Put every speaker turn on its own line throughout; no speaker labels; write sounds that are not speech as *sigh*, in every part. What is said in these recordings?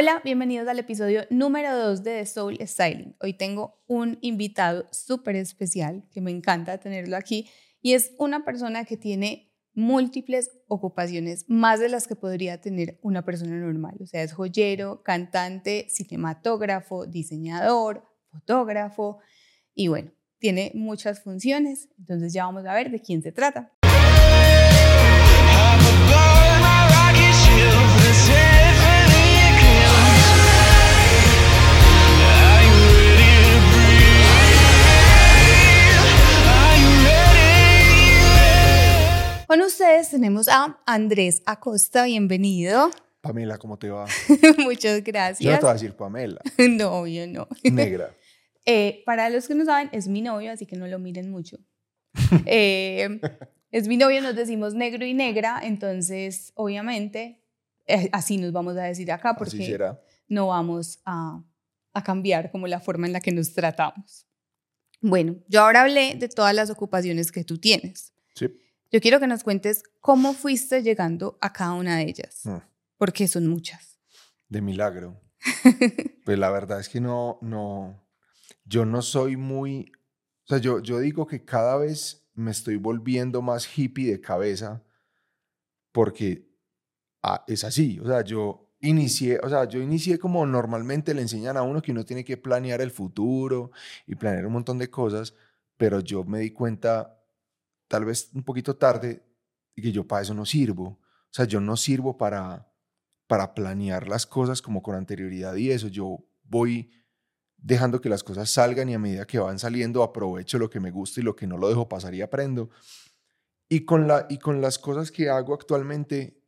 Hola, bienvenidos al episodio número 2 de The Soul Styling. Hoy tengo un invitado súper especial que me encanta tenerlo aquí y es una persona que tiene múltiples ocupaciones, más de las que podría tener una persona normal. O sea, es joyero, cantante, cinematógrafo, diseñador, fotógrafo y bueno, tiene muchas funciones. Entonces ya vamos a ver de quién se trata. Ustedes tenemos a Andrés Acosta, bienvenido.
Pamela, ¿cómo te va? *laughs*
Muchas gracias.
Yo no te voy a decir Pamela. *laughs*
no, yo no.
Negra. *laughs*
Eh, para los que no saben, es mi novio, así que no lo miren mucho. Eh, es mi novio, nos decimos negro y negra, entonces obviamente eh, así nos vamos a decir acá porque no vamos a, a cambiar como la forma en la que nos tratamos. Bueno, yo ahora hablé de todas las ocupaciones que tú tienes.
Sí.
Yo quiero que nos cuentes cómo fuiste llegando a cada una de ellas, mm. porque son muchas.
De milagro. *laughs* pues la verdad es que no, no, yo no soy muy, o sea, yo, yo digo que cada vez me estoy volviendo más hippie de cabeza porque ah, es así, o sea, yo inicié, o sea, yo inicié como normalmente le enseñan a uno que uno tiene que planear el futuro y planear un montón de cosas, pero yo me di cuenta tal vez un poquito tarde, y que yo para eso no sirvo. O sea, yo no sirvo para, para planear las cosas como con anterioridad y eso. Yo voy dejando que las cosas salgan y a medida que van saliendo aprovecho lo que me gusta y lo que no lo dejo pasar y aprendo. Y con, la, y con las cosas que hago actualmente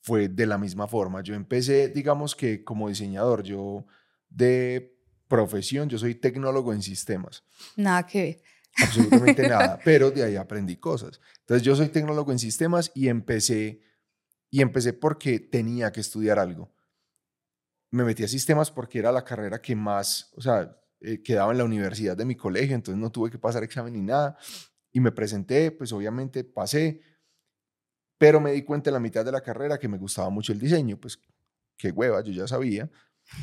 fue de la misma forma. Yo empecé, digamos que como diseñador, yo de profesión, yo soy tecnólogo en sistemas.
Nada que
absolutamente nada, pero de ahí aprendí cosas. Entonces yo soy tecnólogo en sistemas y empecé, y empecé porque tenía que estudiar algo. Me metí a sistemas porque era la carrera que más, o sea, eh, quedaba en la universidad de mi colegio, entonces no tuve que pasar examen ni nada. Y me presenté, pues obviamente pasé, pero me di cuenta en la mitad de la carrera que me gustaba mucho el diseño, pues qué hueva, yo ya sabía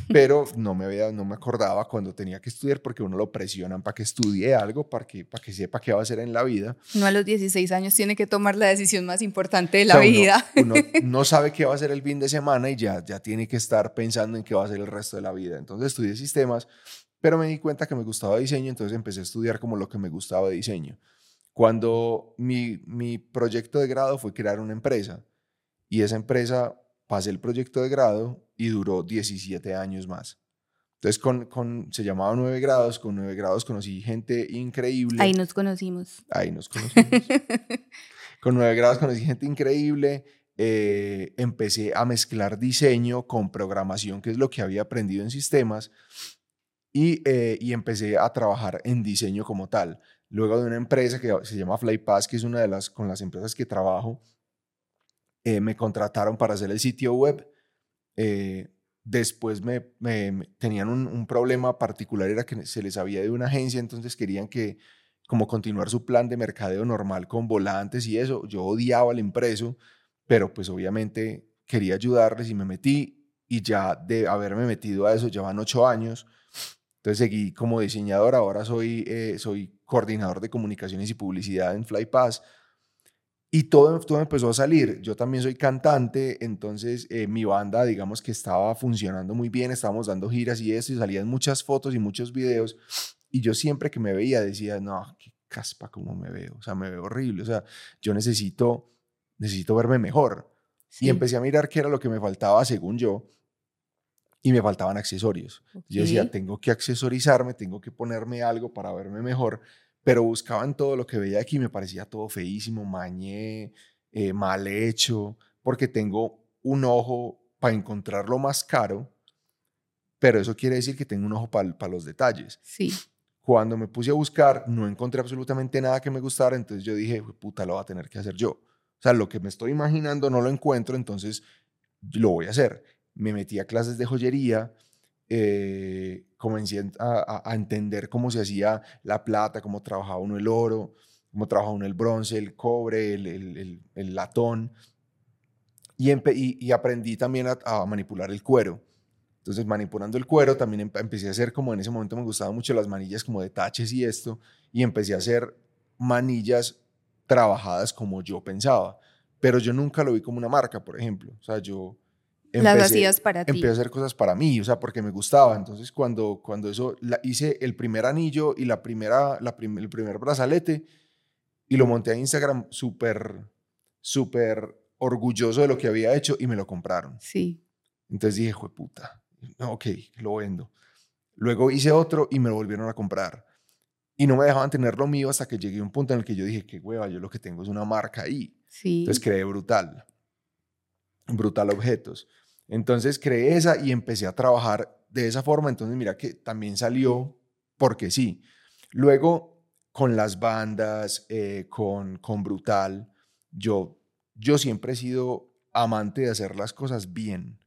pero no me, había, no me acordaba cuando tenía que estudiar porque uno lo presionan para que estudie algo, para que, para que sepa qué va a hacer en la vida.
No a los 16 años tiene que tomar la decisión más importante de la vida.
Uno, *laughs* no sabe qué va a hacer el fin de semana y ya, ya tiene que estar pensando en qué va a hacer el resto de la vida. Entonces estudié sistemas, pero me di cuenta que me gustaba diseño, entonces empecé a estudiar como lo que me gustaba de diseño. Cuando mi, mi proyecto de grado fue crear una empresa y esa empresa pasé el proyecto de grado y duró 17 años más. Entonces, con, con, se llamaba 9 grados, con 9 grados conocí gente increíble.
Ahí nos conocimos.
Ahí nos conocimos. *laughs* con 9 grados conocí gente increíble. Eh, empecé a mezclar diseño con programación, que es lo que había aprendido en sistemas, y, eh, y empecé a trabajar en diseño como tal. Luego de una empresa que se llama Flypass, que es una de las con las empresas que trabajo, eh, me contrataron para hacer el sitio web. Eh, después me, tenían un, problema particular, era que se les había de una agencia, entonces querían que como continuar su plan de mercadeo normal con volantes y eso. Yo odiaba el impreso, pero pues obviamente quería ayudarles y me metí y ya de haberme metido a eso ya van ocho años. Entonces seguí como diseñador, ahora soy, eh, soy coordinador de comunicaciones y publicidad en Flypass. Y todo, todo empezó a salir. Yo también soy cantante, entonces eh, mi banda, digamos que estaba funcionando muy bien, estábamos dando giras y eso, y salían muchas fotos y muchos videos. Y yo siempre que me veía decía, no, qué caspa como me veo, o sea, me veo horrible, o sea, yo necesito, necesito verme mejor. Y empecé a mirar qué era lo que me faltaba según yo, y me faltaban accesorios. Yo decía, tengo que accesorizarme, tengo que ponerme algo para verme mejor pero buscaban todo lo que veía aquí, me parecía todo feísimo, mañé, eh, mal hecho, porque tengo un ojo para encontrar lo más caro, pero eso quiere decir que tengo un ojo para los detalles.
Sí.
Cuando me puse a buscar, no encontré absolutamente nada que me gustara, entonces yo dije, puta, lo voy a tener que hacer yo. O sea, lo que me estoy imaginando no lo encuentro, entonces lo voy a hacer. Me metí a clases de joyería, eh, comencé a, entender cómo se hacía la plata, cómo trabajaba uno el oro, cómo trabajaba uno el bronce, el cobre, el, latón. Y, aprendí también a, manipular el cuero. Entonces, manipulando el cuero, también empecé a hacer como en ese momento me gustaban mucho las manillas como de taches y esto, y empecé a hacer manillas trabajadas como yo pensaba. Pero yo nunca lo vi como una marca, por ejemplo. O sea, yo
las hacías para ti.
Empecé a hacer cosas para mí, o sea, porque me gustaba. Entonces, cuando, cuando eso, hice el primer anillo y la primera, la el primer brazalete y lo monté a Instagram súper, súper orgulloso de lo que había hecho y me lo compraron.
Sí.
Entonces dije, fue puta, ok, lo vendo. Luego hice otro y me lo volvieron a comprar. Y no me dejaban tener lo mío hasta que llegué a un punto en el que yo dije, qué hueva, yo lo que tengo es una marca ahí.
Sí.
Entonces creé Brutal. Brutal Objetos. Entonces creé esa y empecé a trabajar de esa forma. Entonces mira que también salió porque sí. Luego con las bandas, eh, con, con Brutal, yo, yo siempre he sido amante de hacer las cosas bien.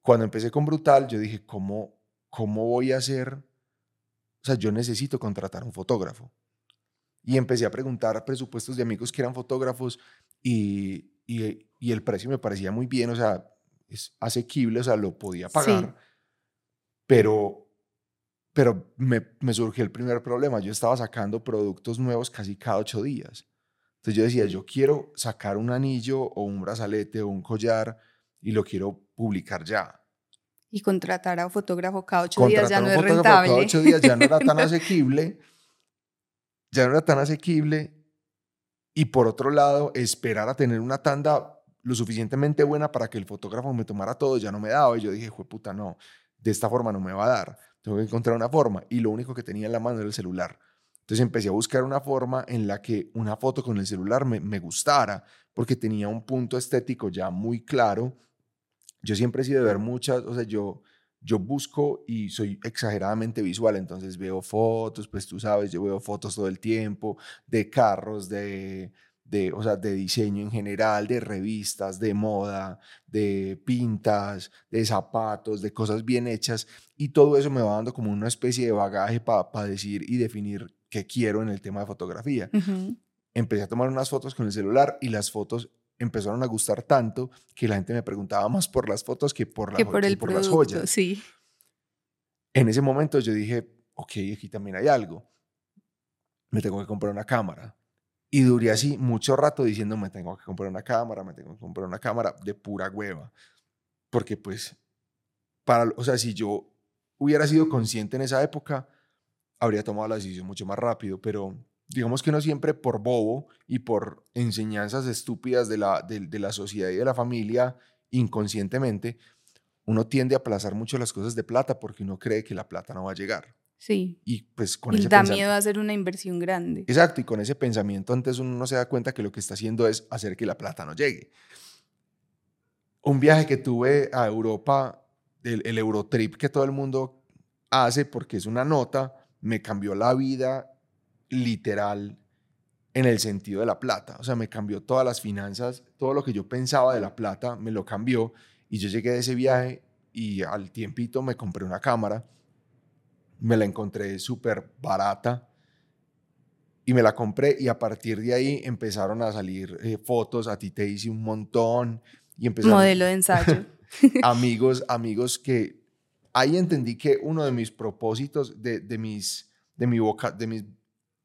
Cuando empecé con Brutal, yo dije, ¿cómo, cómo voy a hacer? O sea, yo necesito contratar un fotógrafo. Y empecé a preguntar presupuestos de amigos que eran fotógrafos y, y, y el precio me parecía muy bien. O sea, es asequible, o sea, lo podía pagar, pero, pero me, me, surgió el primer problema. Yo estaba sacando productos nuevos casi cada ocho días. Entonces yo decía, yo quiero sacar un anillo o un brazalete o un collar y lo quiero publicar ya.
Y contratar a un fotógrafo cada ocho días ya no es rentable.
Cada ocho días ya no era tan *laughs* asequible. Ya no era tan asequible. Y por otro lado, esperar a tener una tanda lo suficientemente buena para que el fotógrafo me tomara todo, ya no me daba. Y yo dije, puta, no, de esta forma no me va a dar. Tengo que encontrar una forma. Y lo único que tenía en la mano era el celular. Entonces empecé a buscar una forma en la que una foto con el celular me, me gustara, porque tenía un punto estético ya muy claro. Yo siempre he sido de ver muchas, o sea, yo, yo busco y soy exageradamente visual, entonces veo fotos, pues tú sabes, yo veo fotos todo el tiempo de carros, de, de, o sea, de diseño en general, de revistas, de moda, de pintas, de zapatos, de cosas bien hechas, y todo eso me va dando como una especie de bagaje para decir y definir qué quiero en el tema de fotografía. Empecé a tomar unas fotos con el celular y las fotos empezaron a gustar tanto que la gente me preguntaba más por las fotos que por,
la, por, el las joyas. Sí.
En ese momento yo dije, ok, aquí también hay algo. Me tengo que comprar una cámara y duré así mucho rato diciendo, me tengo que comprar una cámara, me tengo que comprar una cámara de pura hueva. Porque pues, para, o sea, si yo hubiera sido consciente en esa época, habría tomado la decisión mucho más rápido, pero digamos que no siempre por bobo y por enseñanzas estúpidas de la, de, de la sociedad y de la familia, inconscientemente, uno tiende a aplazar mucho las cosas de plata porque uno cree que la plata no va a llegar.
Sí.
Y pues con
y da miedo a hacer una inversión grande.
Exacto, y con ese pensamiento antes uno no se da cuenta que lo que está haciendo es hacer que la plata no llegue. Un viaje que tuve a Europa, el, el Eurotrip que todo el mundo hace porque es una nota, me cambió la vida literal en el sentido de la plata. O sea, me cambió todas las finanzas, todo lo que yo pensaba de la plata, me lo cambió. Y yo llegué de ese viaje y al tiempito me compré una cámara me la encontré súper barata y me la compré y a partir de ahí empezaron a salir eh, fotos, a ti te hice un montón y empezaron...
Modelo de ensayo. *laughs*
amigos, amigos que ahí entendí que uno de mis propósitos, de, de mis, de mi boca, de mis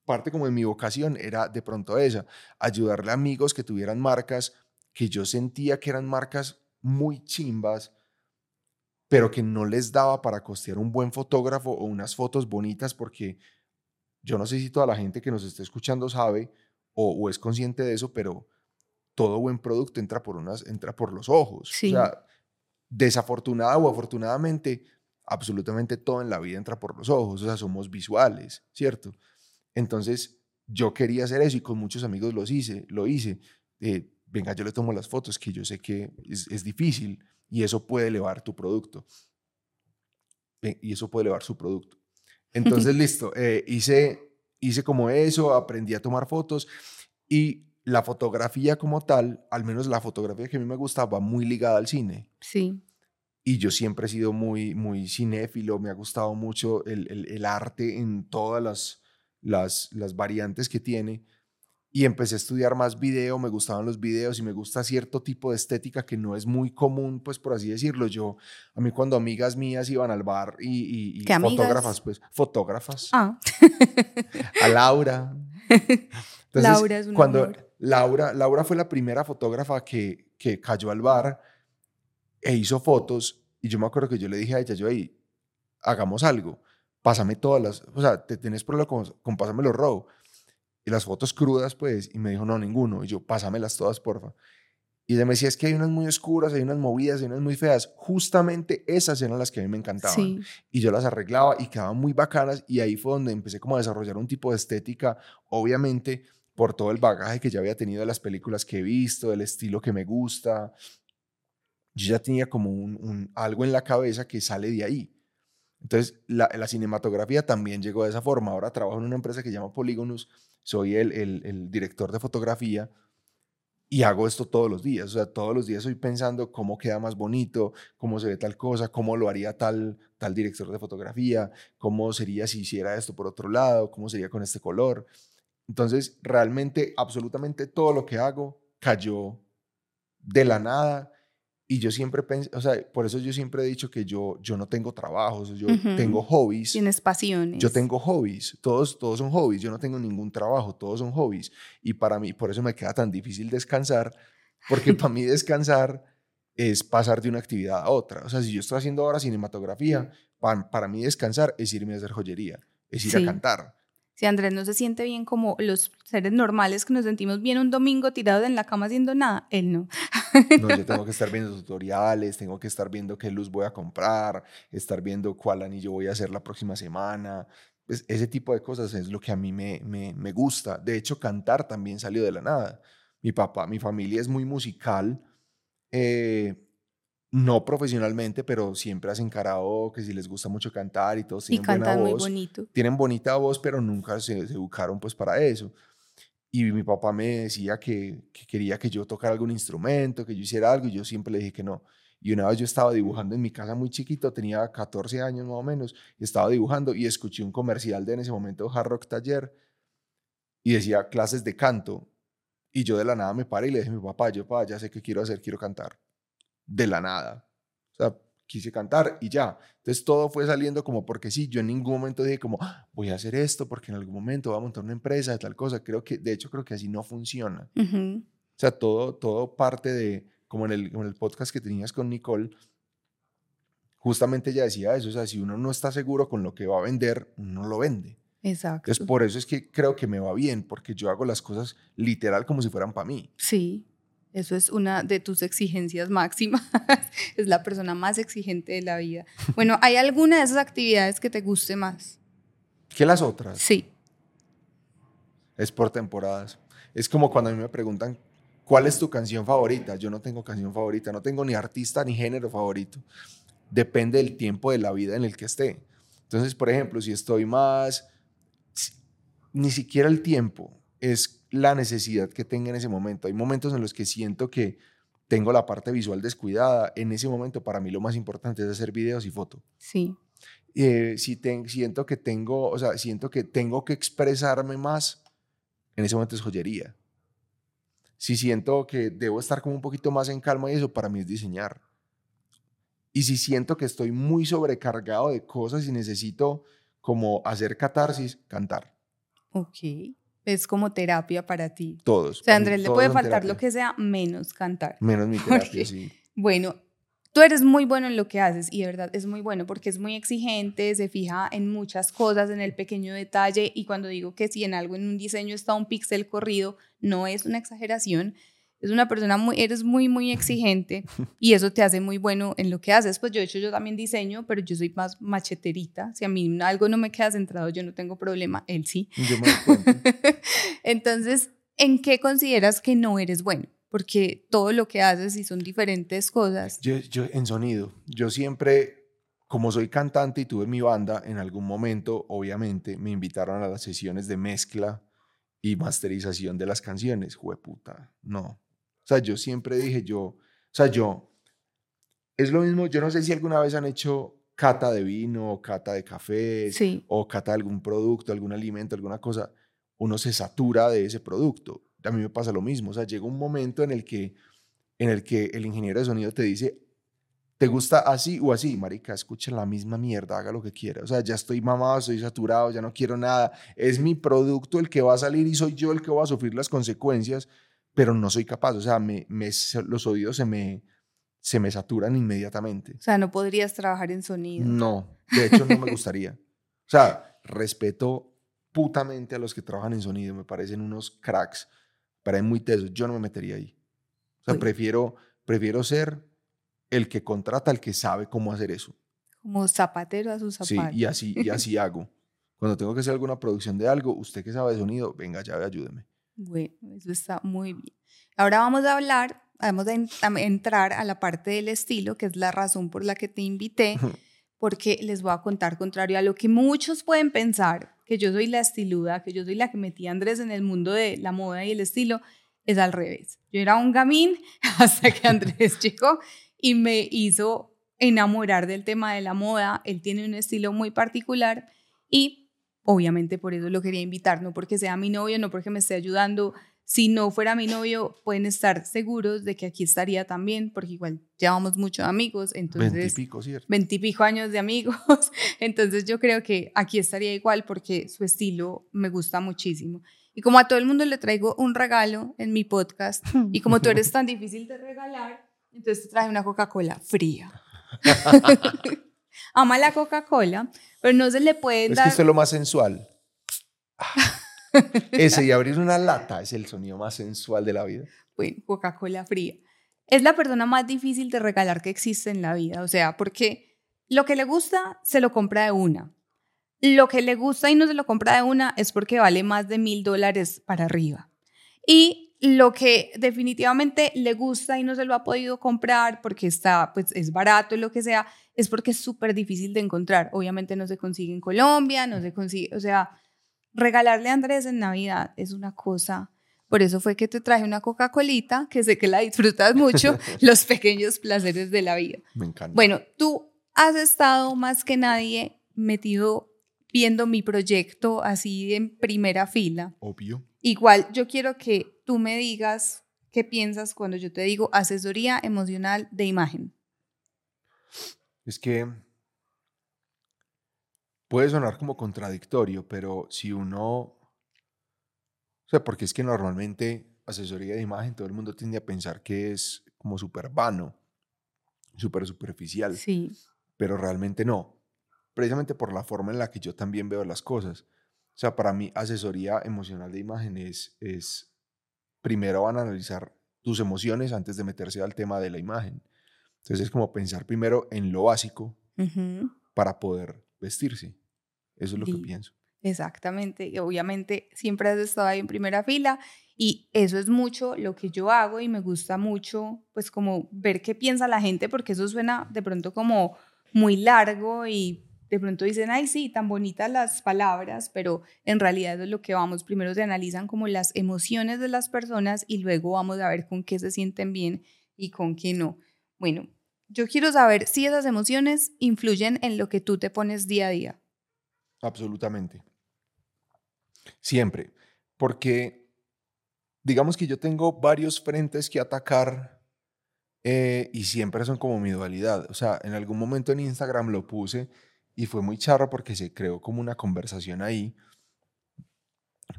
parte como de mi vocación era de pronto esa, ayudarle a amigos que tuvieran marcas que yo sentía que eran marcas muy chimbas, pero que no les daba para costear un buen fotógrafo o unas fotos bonitas porque yo no sé si toda la gente que nos está escuchando sabe o, es consciente de eso, pero todo buen producto entra por, unas, entra por los ojos. O sea, desafortunada o afortunadamente, absolutamente todo en la vida entra por los ojos. O sea, somos visuales, ¿cierto? Entonces, yo quería hacer eso y con muchos amigos lo hice. Lo hice. Eh, venga, yo le tomo las fotos, que yo sé que es, es difícil, y eso puede elevar tu producto. Y eso puede elevar su producto. Entonces, *laughs* listo, eh, hice, hice como eso, aprendí a tomar fotos y la fotografía como tal, al menos la fotografía que a mí me gustaba, muy ligada al cine.
Sí.
Y yo siempre he sido muy, muy cinéfilo, me ha gustado mucho el, el, arte en todas las, las, las variantes que tiene. Y empecé a estudiar más video, me gustaban los videos y me gusta cierto tipo de estética que no es muy común, pues por así decirlo. Yo, a mí cuando amigas mías iban al bar y, y, fotógrafas, pues fotógrafas. Ah. a Laura. *laughs* Laura es una cuando Laura, Laura fue la primera fotógrafa que, que cayó al bar e hizo fotos y yo me acuerdo que yo le dije a ella, yo ahí, hagamos algo, pásame todas las, o sea, te tienes problema con, con pásame los RAW y las fotos crudas, pues, y me dijo, no, ninguno. Y yo, pásamelas todas, porfa. Y ella me decía, es que hay unas muy oscuras, hay unas movidas, hay unas muy feas. Justamente esas eran las que a mí me encantaban. Y yo las arreglaba y quedaban muy bacanas. Y ahí fue donde empecé como a desarrollar un tipo de estética, obviamente por todo el bagaje que ya había tenido de las películas que he visto, del estilo que me gusta. Yo ya tenía como un, algo en la cabeza que sale de ahí. Entonces, la, la, cinematografía también llegó de esa forma. Ahora trabajo en una empresa que se llama Polygonus, soy el, el, director de fotografía y hago esto todos los días. O sea, todos los días estoy pensando cómo queda más bonito, cómo se ve tal cosa, cómo lo haría tal, tal director de fotografía, cómo sería si hiciera esto por otro lado, cómo sería con este color. Entonces, realmente, absolutamente todo lo que hago cayó de la nada y yo siempre pensé, o sea, por eso yo siempre he dicho que yo, yo no tengo trabajos, yo tengo hobbies.
Tienes pasiones.
Yo tengo hobbies, todos, todos son hobbies, yo no tengo ningún trabajo, todos son hobbies. Y para mí, por eso me queda tan difícil descansar, porque *laughs* para mí descansar es pasar de una actividad a otra. O sea, si yo estoy haciendo ahora cinematografía, para, para mí descansar es irme a hacer joyería, es ir a cantar
si Andrés no se siente bien como los seres normales que nos sentimos bien un domingo tirados en la cama haciendo nada, él no.
No, yo tengo que estar viendo tutoriales, tengo que estar viendo qué luz voy a comprar, estar viendo cuál anillo voy a hacer la próxima semana. Pues ese tipo de cosas es lo que a mí me, me, me gusta. De hecho, cantar también salió de la nada. Mi papá, mi familia es muy musical. Eh, no profesionalmente, pero siempre hacen karaoke, si les gusta mucho cantar y todos tienen y buena voz. muy bonito. Tienen bonita voz, pero nunca se, educaron pues para eso. Y mi papá me decía que, quería que yo tocara algún instrumento, que yo hiciera algo, y yo siempre le dije que no. Y una vez yo estaba dibujando en mi casa muy chiquito, tenía 14 años más o menos, y estaba dibujando y escuché un comercial de en ese momento Hard Rock Taller y decía clases de canto. Y yo de la nada me paré y le dije a mi papá, yo papá, ya sé qué quiero hacer, quiero cantar de la nada. O sea, quise cantar y ya. Entonces todo fue saliendo como porque sí, yo en ningún momento dije como, ah, voy a hacer esto porque en algún momento voy a montar una empresa tal cosa. Creo que, de hecho, creo que así no funciona. O sea, todo, todo parte de, como en, el, en el podcast que tenías con Nicole, justamente ella decía eso, o sea, si uno no está seguro con lo que va a vender, no lo vende. Exacto. Entonces, por eso es que creo que me va bien, porque yo hago las cosas literal como si fueran para mí.
Sí. Eso es una de tus exigencias máximas. *laughs* es la persona más exigente de la vida. *laughs* Bueno, ¿hay alguna de esas actividades que te guste más?
¿Que las otras? Sí. Es por temporadas. Es como cuando a mí me preguntan, ¿cuál es tu canción favorita? Yo no tengo canción favorita, no tengo ni artista ni género favorito. Depende del tiempo de la vida en el que esté. Entonces, por ejemplo, si estoy más, ni siquiera el tiempo, es la necesidad que tenga en ese momento. Hay momentos en los que siento que tengo la parte visual descuidada. En ese momento, para mí lo más importante es hacer videos y fotos. Sí. Eh, si siento que tengo, o sea, siento que tengo que expresarme más, en ese momento es joyería. Si siento que debo estar como un poquito más en calma y eso, para mí es diseñar. Y si siento que estoy muy sobrecargado de cosas y necesito como hacer catarsis, cantar.
Ok es como terapia para ti. Todos. O sea, Andrés le puede faltar lo que sea, menos cantar. Menos mi *laughs* terapia, sí. Bueno, tú eres muy bueno en lo que haces y de verdad es muy bueno porque es muy exigente, se fija en muchas cosas, en el pequeño detalle y cuando digo que si en algo en un diseño está un píxel corrido, no es una exageración es una persona muy, eres muy, muy exigente *laughs* y eso te hace muy bueno en lo que haces. Pues yo, de hecho, yo también diseño, pero yo soy más macheterita. Si a mí algo no me queda centrado, yo no tengo problema, él sí. Yo me *laughs* Entonces, ¿en qué consideras que no eres bueno? Porque todo lo que haces y son diferentes cosas.
Yo, yo en sonido, yo siempre, como soy cantante y tuve mi banda, en algún momento, obviamente, me invitaron a las sesiones de mezcla y masterización de las canciones. Jueputa, no o sea, yo siempre dije, yo, o sea, yo, es lo mismo, yo no sé si alguna vez han hecho cata de vino, o cata de café, o cata de algún producto, algún alimento, alguna cosa. uno se satura de ese producto. A mí me pasa lo mismo, o sea, llega un momento en el que, en el, que el ingeniero de sonido te dice, ¿te gusta así o así? Marica, escucha la misma mierda, haga lo que quiera. O sea, ya estoy mamado, estoy saturado, ya no quiero nada. Es mi producto el que va a salir y soy yo el que va a sufrir las consecuencias, pero no soy capaz. O sea, me, me, los oídos se me, se me saturan inmediatamente.
O sea, no podrías trabajar en sonido.
No, de hecho no me gustaría. O sea, respeto putamente a los que trabajan en sonido, me parecen unos cracks, para muy tesos, yo no me metería ahí. O sea, prefiero, prefiero ser el que contrata, el que sabe cómo hacer eso.
Como zapatero a sus zapatos.
Sí, y así, y así *laughs* hago. Cuando tengo que hacer alguna producción de algo, usted que sabe de sonido, venga, ya ayúdeme.
Bueno, eso está muy bien. Ahora vamos a hablar, vamos a entrar a la parte del estilo, que es la razón por la que te invité, porque les voy a contar, contrario a lo que muchos pueden pensar, que yo soy la estiluda, que yo soy la que metí a Andrés en el mundo de la moda y el estilo, es al revés. Yo era un gamín *laughs* hasta que Andrés *laughs* llegó y me hizo enamorar del tema de la moda. Él tiene un estilo muy particular y obviamente por eso lo quería invitar, no porque sea mi novio, no porque me esté ayudando. Si no fuera mi novio, pueden estar seguros de que aquí estaría también, porque igual llevamos muchos amigos, entonces...
Veintipico, ¿cierto?
Veintipico años de amigos, *laughs* entonces yo creo que aquí estaría igual porque su estilo me gusta muchísimo. Y como a todo el mundo le traigo un regalo en mi podcast, y como tú eres tan difícil de regalar, entonces trae una Coca-Cola fría. *laughs* Ama la Coca-Cola, pero no se le puede dar.
Es que esto es lo más sensual. *laughs* Ese y abrir una lata es el sonido más sensual de la vida.
Bueno, Coca-Cola fría. Es la persona más difícil de regalar que existe en la vida. O sea, porque lo que le gusta se lo compra de una. Lo que le gusta y no se lo compra de una es porque vale más de mil dólares para arriba. Y lo que definitivamente le gusta y no se lo ha podido comprar porque está, pues es barato, lo que sea, es porque es súper difícil de encontrar. Obviamente no se consigue en Colombia, no se consigue, o sea, regalarle a Andrés en Navidad es una cosa. Por eso fue que te traje una Coca-Colita, que sé que la disfrutas mucho, *laughs* los pequeños placeres de la vida.
Me encanta.
Bueno, tú has estado más que nadie metido viendo mi proyecto así en primera fila.
Obvio.
Igual, yo quiero que tú me digas qué piensas cuando yo te digo asesoría emocional de imagen.
Es que puede sonar como contradictorio, pero si uno, o sea, porque es que normalmente asesoría de imagen todo el mundo tiende a pensar que es como súper vano, súper superficial.
Sí.
Pero realmente no, precisamente por la forma en la que yo también veo las cosas. O sea, para mí asesoría emocional de imagen es, primero van a analizar tus emociones antes de meterse al tema de la imagen. Entonces es como pensar primero en lo básico para poder vestirse. Eso es lo que pienso.
Exactamente. Y obviamente siempre has estado ahí en primera fila y eso es mucho lo que yo hago y me gusta mucho pues como ver qué piensa la gente porque eso suena de pronto como muy largo y de pronto dicen, ay, sí, tan bonitas las palabras, pero en realidad es lo que vamos. Primero se analizan como las emociones de las personas y luego vamos a ver con qué se sienten bien y con qué no. Bueno, yo quiero saber si esas emociones influyen en lo que tú te pones día a día.
Absolutamente. Siempre. Porque digamos que yo tengo varios frentes que atacar eh, y siempre son como mi dualidad. O sea, en algún momento en Instagram lo puse y fue muy charro porque se creó como una conversación ahí.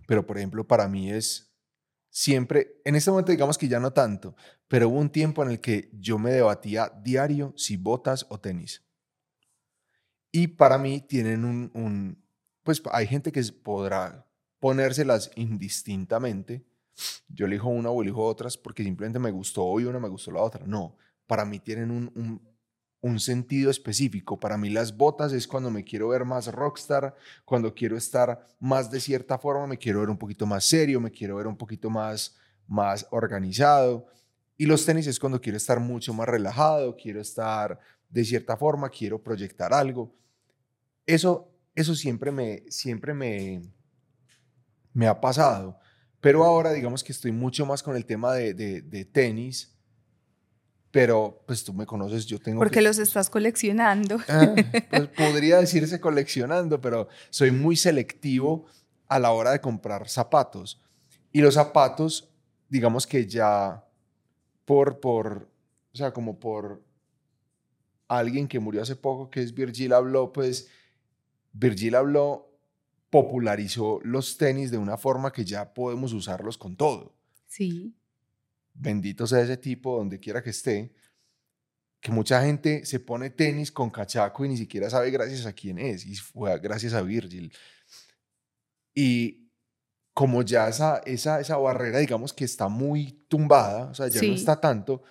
Pero, por ejemplo, para mí es siempre, en este momento digamos que ya no tanto, pero hubo un tiempo en el que yo me debatía diario si botas o tenis. Y para mí tienen un, pues hay gente que podrá ponérselas indistintamente. Yo elijo una o elijo otras porque simplemente me gustó hoy una, me gustó la otra. No, para mí tienen un un sentido específico. Para mí las botas es cuando me quiero ver más rockstar, cuando quiero estar más de cierta forma, me quiero ver un poquito más serio, me quiero ver un poquito más, más organizado. Y los tenis es cuando quiero estar mucho más relajado, quiero estar de cierta forma, quiero proyectar algo. Eso, eso siempre, me, siempre me, me ha pasado. Pero ahora digamos que estoy mucho más con el tema de, de tenis pero pues tú me conoces, yo tengo...
Porque los estás coleccionando.
Ah, pues podría decirse coleccionando, pero soy muy selectivo a la hora de comprar zapatos. Y los zapatos, digamos que ya por, por, o sea, como por alguien que murió hace poco, que es Virgil Abloh, pues Virgil Abloh popularizó los tenis de una forma que ya podemos usarlos con todo.
Sí.
Bendito sea ese tipo donde quiera que esté, que mucha gente se pone tenis con cachaco y ni siquiera sabe gracias a quién es, y fue gracias a Virgil. Y como ya esa, esa, esa barrera, digamos que está muy tumbada, o sea, ya no está tanto,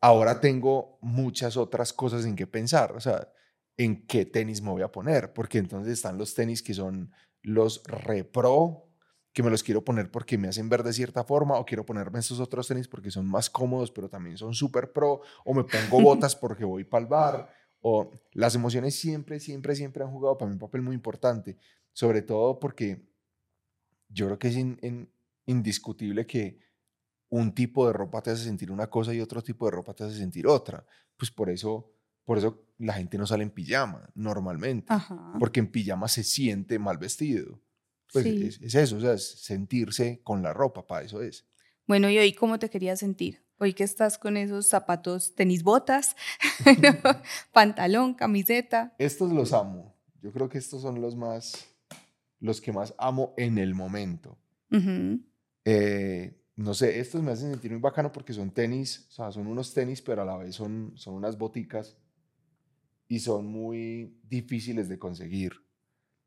ahora tengo muchas otras cosas en que pensar, o sea, en qué tenis me voy a poner, porque entonces están los tenis que son los repro, que me los quiero poner porque me hacen ver de cierta forma, o quiero ponerme estos otros tenis porque son más cómodos, pero también son súper pro, o me pongo *laughs* botas porque voy para el bar, o las emociones siempre, siempre, siempre han jugado para mí un papel muy importante, sobre todo porque yo creo que es indiscutible que un tipo de ropa te hace sentir una cosa y otro tipo de ropa te hace sentir otra. Pues por eso, por eso la gente no sale en pijama normalmente, porque en pijama se siente mal vestido. Pues es, eso, o sea, es sentirse con la ropa, para eso es.
Bueno, ¿y hoy cómo te querías sentir? Hoy que estás con esos zapatos, tenis botas, *laughs* *laughs* pantalón, camiseta.
Estos los amo. Yo creo que estos son los más, los que más amo en el momento. eh, no sé, estos me hacen sentir muy bacano porque son tenis, o sea, son unos tenis, pero a la vez son, son unas boticas y son muy difíciles de conseguir.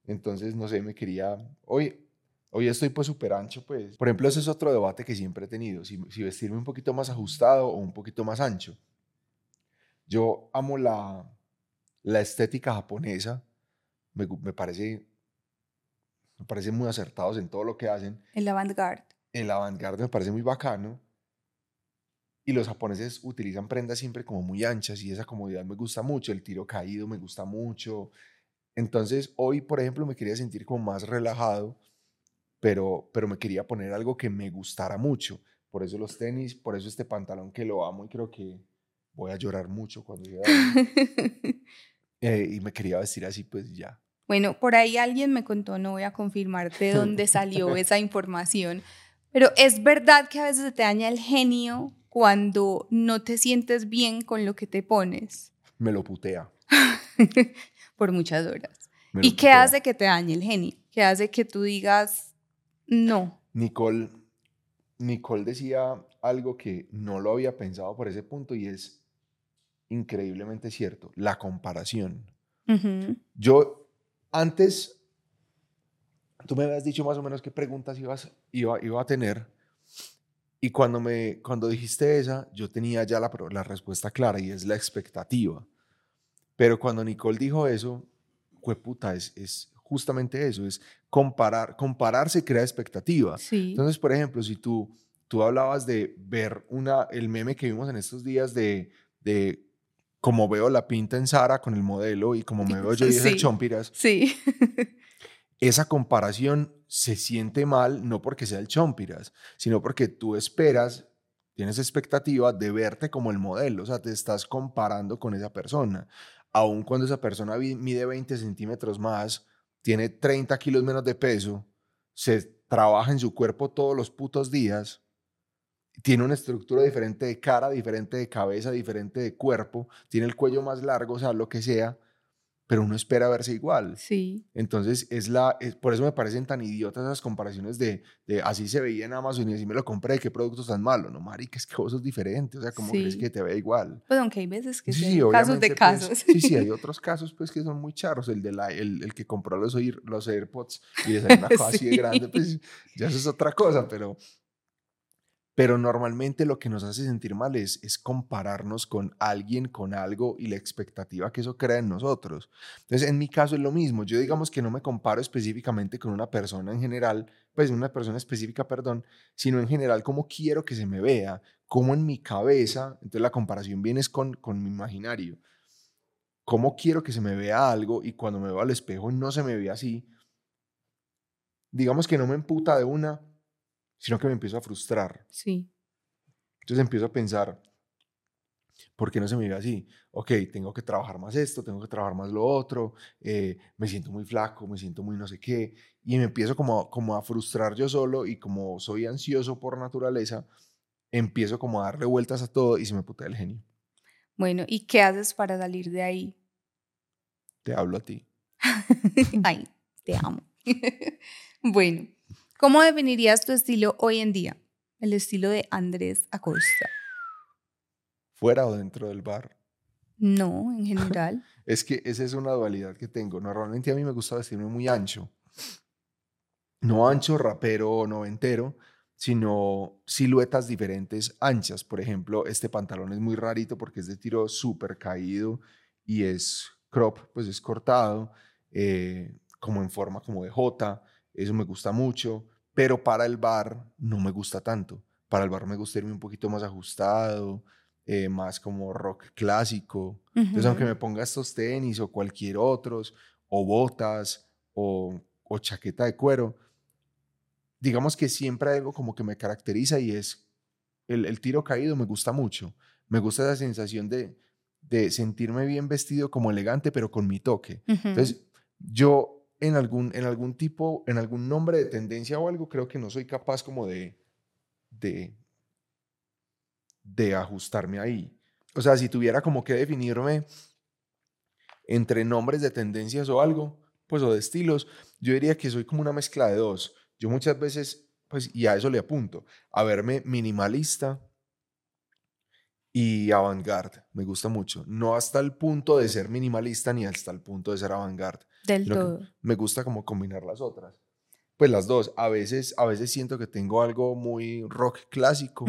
Entonces, no sé, me quería, hoy, hoy estoy pues súper ancho, pues. Por ejemplo, ese es otro debate que siempre he tenido, si, si vestirme un poquito más ajustado o un poquito más ancho. Yo amo la, la estética japonesa, me, me parece me parece muy acertados en todo lo que hacen.
El avant-garde
el avant-garde me parece muy bacano. Y los japoneses utilizan prendas siempre como muy anchas y esa comodidad me gusta mucho. El tiro caído me gusta mucho. Entonces, hoy, por ejemplo, me quería sentir como más relajado, pero, pero me quería poner algo que me gustara mucho. Por eso los tenis, por eso este pantalón que lo amo y creo que voy a llorar mucho cuando llegue. *laughs* eh, y me quería vestir así, pues ya.
Bueno, por ahí alguien me contó, no voy a confirmar de dónde *laughs* salió esa información, pero es verdad que a veces te daña el genio cuando no te sientes bien con lo que te pones.
Me lo putea. *laughs*
Por muchas horas. ¿Y qué hace que te dañe el genio? ¿Qué hace que tú digas no?
Nicole, Nicole decía algo que no lo había pensado por ese punto y es increíblemente cierto, la comparación. Yo antes tú me habías dicho más o menos qué preguntas ibas, iba, iba a tener. Y cuando, me, cuando dijiste esa, yo tenía ya la, la respuesta clara y es la expectativa. Pero cuando Nicole dijo eso, puta, es, es justamente eso, es comparar, compararse crea expectativa. Entonces, por ejemplo, si tú, tú hablabas de ver una, el meme que vimos en estos días de, de cómo veo la pinta en Sara con el modelo y cómo me veo yo y sí. chompiras.
Sí.
esa comparación se siente mal no porque sea el chompiras, sino porque tú esperas, tienes expectativa de verte como el modelo, o sea, te estás comparando con esa persona. Aun cuando esa persona mide 20 centímetros más, tiene 30 kilos menos de peso, se trabaja en su cuerpo todos los putos días, tiene una estructura diferente de cara, diferente de cabeza, diferente de cuerpo, tiene el cuello más largo, o sea, lo que sea, pero uno espera verse igual.
Sí.
Entonces, es la, por eso me parecen tan idiotas esas comparaciones de, de, así se veía en Amazon y así me lo compré, qué producto tan malo. No, marica, es que vos sos diferente, o sea, ¿cómo crees que te ve igual?
Pues aunque hay veces que sí, casos de pues, casos.
sí, sí, hay *laughs* otros casos pues que son muy charros, el, de la, el, el que compró los, los AirPods y es una cosa así de *laughs* grande, pues ya eso es otra cosa, pero pero normalmente lo que nos hace sentir mal es, es, compararnos con alguien, con algo y la expectativa que eso crea en nosotros. Entonces, en mi caso es lo mismo. Yo digamos que no me comparo específicamente con una persona en general, pues una persona específica, perdón, sino en general cómo quiero que se me vea, cómo en mi cabeza, entonces la comparación viene con, con mi imaginario, cómo quiero que se me vea algo y cuando me veo al espejo no se me ve así. Digamos que no me emputa de una, sino que me empiezo a frustrar.
Sí.
Entonces empiezo a pensar, ¿Por qué no se me ve así? Ok, tengo que trabajar más esto, tengo que trabajar más lo otro, eh, me siento muy flaco, me siento muy no sé qué, y me empiezo como, como a frustrar yo solo y como soy ansioso por naturaleza, empiezo como a darle vueltas a todo y se me putea el genio.
Bueno, ¿y qué haces para salir de ahí?
Te hablo a ti. *laughs*
Ay, te amo. *laughs* bueno, ¿cómo definirías tu estilo hoy en día? El estilo de Andrés Acosta.
¿Fuera o dentro del bar?
No, en general. *laughs*
es que esa es una dualidad que tengo. Normalmente a mí me gusta vestirme muy ancho. No ancho, rapero, noventero, sino siluetas diferentes anchas. Por ejemplo, este pantalón es muy rarito porque es de tiro súper caído y es crop, pues es cortado, eh, como en forma como de J. Eso me gusta mucho, pero para el bar no me gusta tanto. Para el bar me gusta irme un poquito más ajustado, eh, más como rock clásico. Entonces, aunque me ponga estos tenis o cualquier otros, o botas, o, o chaqueta de cuero, digamos que siempre hay algo como que me caracteriza y es el, el, tiro caído me gusta mucho. Me gusta esa sensación de, de sentirme bien vestido como elegante, pero con mi toque. Entonces, yo en algún, en algún tipo, en algún nombre de tendencia o algo, creo que no soy capaz como de, de, de ajustarme ahí. O sea, si tuviera como que definirme entre nombres de tendencias o algo, pues o de estilos, yo diría que soy como una mezcla de dos. Yo muchas veces, pues, y a eso le apunto, a verme minimalista y avant-garde. Me gusta mucho. No hasta el punto de ser minimalista ni hasta el punto de ser avant-garde.
Del todo.
Me gusta como combinar las otras. Pues las dos. A veces, a veces siento que tengo algo muy rock clásico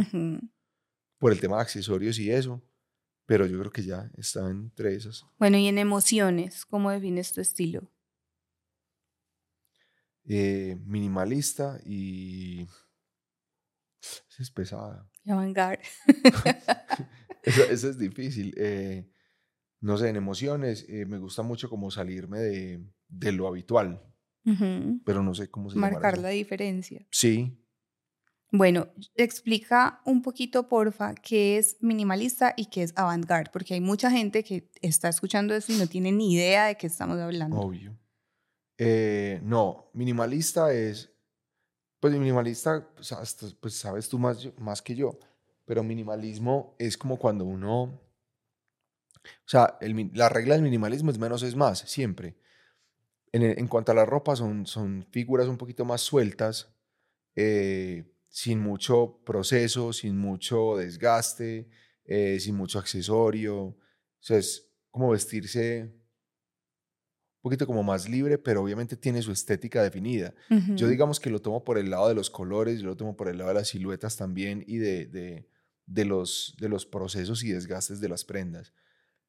por el tema de accesorios y eso. Pero yo creo que ya está entre esas.
Bueno, y en emociones, ¿cómo defines tu estilo?
Eh, minimalista y... Esa es pesada.
Y avant-garde. *laughs*
eso, *laughs* eso, es difícil. Eh, no sé, en emociones eh, me gusta mucho como salirme de, de lo habitual. Pero no sé cómo se llama.
Marcar la diferencia.
Sí.
Bueno, explica un poquito, porfa, qué es minimalista y qué es avant-garde, porque hay mucha gente que está escuchando esto y no tiene ni idea de qué estamos hablando.
Obvio. Eh, no, minimalista es, pues minimalista, pues, pues sabes tú más, más que yo, pero minimalismo es como cuando uno, o sea, el, la regla del minimalismo es menos es más, siempre. En, en cuanto a la ropa, son, son figuras un poquito más sueltas, eh, sin mucho proceso, sin mucho desgaste, eh, sin mucho accesorio. O sea, es como vestirse poquito como más libre, pero obviamente tiene su estética definida. Yo digamos que lo tomo por el lado de los colores, yo lo tomo por el lado de las siluetas también y de, de, de los, de los procesos y desgastes de las prendas.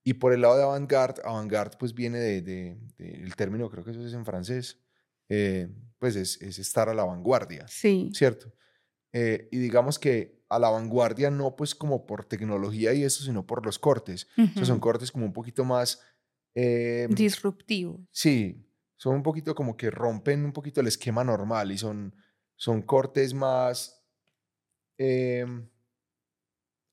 Y por el lado de avant-garde, avant-garde pues viene de, de, el término, creo que eso es en francés, eh, pues es, es, estar a la vanguardia.
Sí.
¿Cierto? Eh, y digamos que a la vanguardia no pues como por tecnología y eso, sino por los cortes. o sea, son cortes como un poquito más
eh, Disruptivo.
Sí, son un poquito como que rompen un poquito el esquema normal y son, son cortes más em,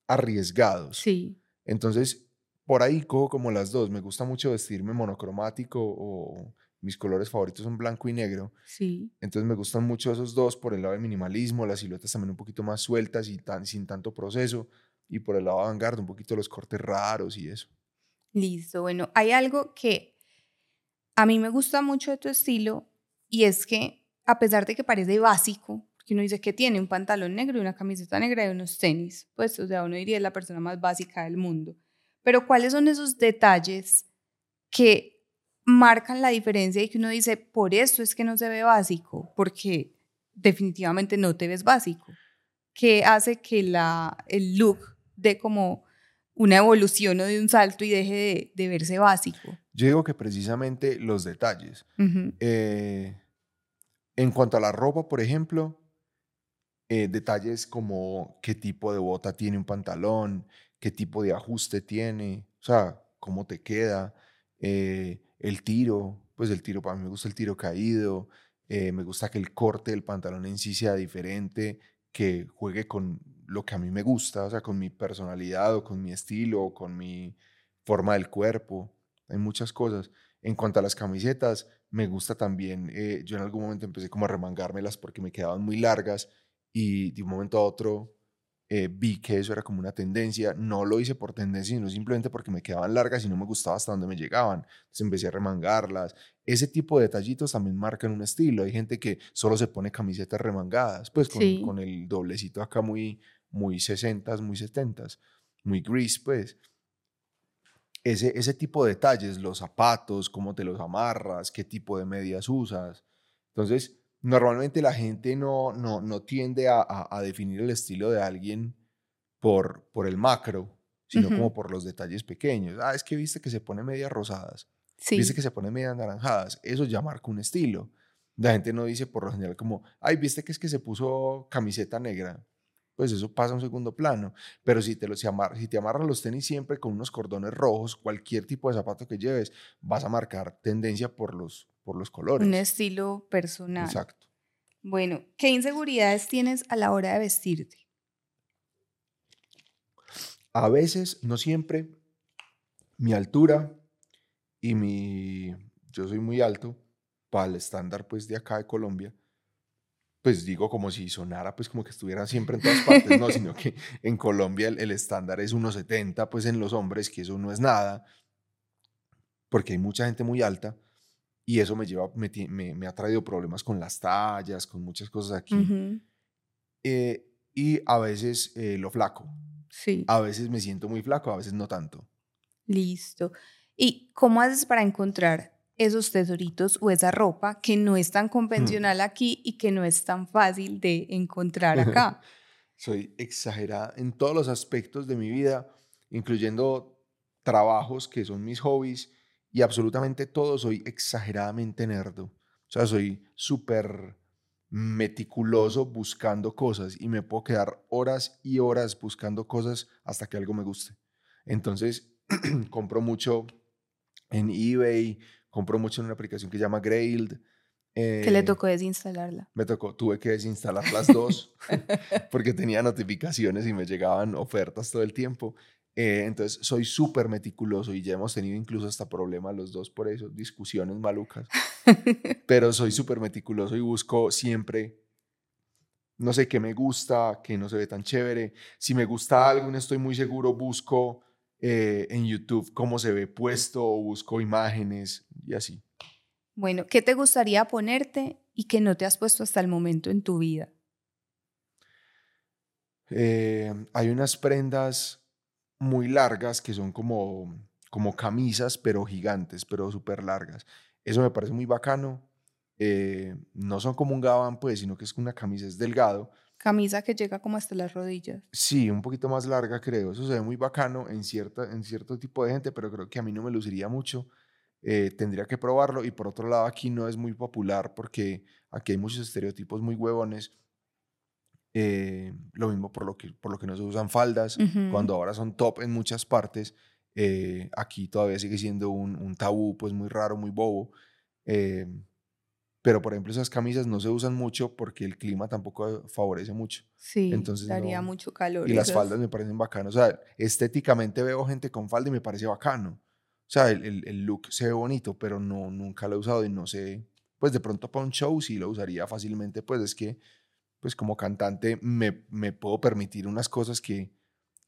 arriesgados.
Sí.
Entonces, por ahí cojo como las dos. Me gusta mucho vestirme monocromático o mis colores favoritos son blanco y negro.
Sí.
Entonces me gustan mucho esos dos por el lado del minimalismo, las siluetas también un poquito más sueltas y tan, sin tanto proceso. Y por el lado de vanguardia, un poquito los cortes raros y eso.
Listo, bueno, hay algo que a mí me gusta mucho de tu estilo y es que a pesar de que parece básico, que uno dice que tiene un pantalón negro y una camiseta negra y unos tenis, pues o sea, uno diría es la persona más básica del mundo. Pero ¿cuáles son esos detalles que marcan la diferencia y que uno dice, por eso es que no se ve básico, porque definitivamente no te ves básico? ¿Qué hace que la, el look de como una evolución o de un salto y deje de, verse básico.
Yo digo que precisamente los detalles. Eh, en cuanto a la ropa, por ejemplo, eh, detalles como qué tipo de bota tiene un pantalón, qué tipo de ajuste tiene, o sea, cómo te queda, eh, el tiro, pues el tiro, para mí me gusta el tiro caído, me gusta que el corte del pantalón en sí sea diferente, que juegue con lo que a mí me gusta, o sea, con mi personalidad o con mi estilo o con mi forma del cuerpo. Hay muchas cosas. En cuanto a las camisetas, me gusta también, eh, yo en algún momento empecé como a remangármelas porque me quedaban muy largas y de un momento a otro eh, vi que eso era como una tendencia. No lo hice por tendencia, sino simplemente porque me quedaban largas y no me gustaba hasta donde me llegaban. Entonces empecé a remangarlas. Ese tipo de detallitos también marcan un estilo. Hay gente que solo se pone camisetas remangadas, pues con, con el doblecito acá muy, muy 60 muy 70 muy gris, pues. Ese, ese tipo de detalles, los zapatos, cómo te los amarras, qué tipo de medias usas. Entonces, normalmente la gente no, no, no tiende a, a, definir el estilo de alguien por, por el macro, sino como por los detalles pequeños. Ah, es que viste que se pone medias rosadas, viste que se pone medias naranjadas, eso ya marca un estilo. La gente no dice por lo general como, ay, viste que es que se puso camiseta negra. Pues eso pasa a un segundo plano. Pero si te, lo, si, si te amarras los tenis siempre con unos cordones rojos, cualquier tipo de zapato que lleves, vas a marcar tendencia por los, por los colores.
Un estilo personal.
Exacto.
Bueno, ¿qué inseguridades tienes a la hora de vestirte?
A veces, no siempre, mi altura y mi... Yo soy muy alto para el estándar pues de acá de Colombia. Pues digo como si sonara pues como que estuviera siempre en todas partes, no, *laughs* sino que en Colombia el, el estándar es 1,70 pues en los hombres, que eso no es nada, porque hay mucha gente muy alta y eso me, lleva, me, me, ha traído problemas con las tallas, con muchas cosas aquí. Eh, y a veces eh, lo flaco.
Sí.
A veces me siento muy flaco, a veces no tanto.
Listo. ¿Y cómo haces para encontrar esos tesoritos o esa ropa que no es tan hmm. convencional aquí y que no es tan fácil de encontrar acá? *laughs*
Soy exagerada en todos los aspectos de mi vida, incluyendo trabajos que son mis hobbies y absolutamente todo soy exageradamente nerdo. O sea, soy súper meticuloso buscando cosas y me puedo quedar horas y horas buscando cosas hasta que algo me guste. Entonces, *clears throat* compro mucho en eBay, compro mucho en una aplicación que se llama Grailed.
¿Qué le eh, tocó desinstalarla?
Me tocó, tuve que desinstalar *laughs* las dos porque tenía notificaciones y me llegaban ofertas todo el tiempo. Eh, entonces soy súper meticuloso y ya hemos tenido incluso hasta problemas los dos por eso, discusiones malucas. *laughs* Pero soy súper meticuloso y busco siempre, no sé, qué me gusta, qué no se ve tan chévere. Si me gusta algo, no estoy muy seguro, busco eh, en YouTube cómo se ve puesto o busco imágenes y así.
Bueno, ¿qué te gustaría ponerte y que no te has puesto hasta el momento en tu vida?
Eh, hay unas prendas muy largas que son como, como camisas, pero gigantes, pero súper largas. Eso me parece muy bacano. Eh, no son como un gabán, pues, sino que es una camisa, es delgado.
Camisa que llega como hasta las rodillas.
Sí, un poquito más larga, creo. Eso se ve muy bacano en, cierta, en cierto tipo de gente, pero creo que a mí no me luciría mucho. Eh, tendría que probarlo. Y por otro lado, aquí no es muy popular porque aquí hay muchos estereotipos muy huevones eh, lo mismo por lo, que, por lo que no se usan faldas, cuando ahora son top en muchas partes, eh, aquí todavía sigue siendo un, un, tabú pues muy raro, muy bobo. Pero por ejemplo esas camisas no se usan mucho porque el clima tampoco favorece mucho.
Sí, Entonces, daría mucho calor.
Y las faldas me parecen bacanas. O sea, estéticamente veo gente con falda y me parece bacano. O sea, el, el, look se ve bonito, pero no, nunca lo he usado y no sé, pues de pronto para un show sí lo usaría fácilmente, pues es que pues como cantante me, me puedo permitir unas cosas que,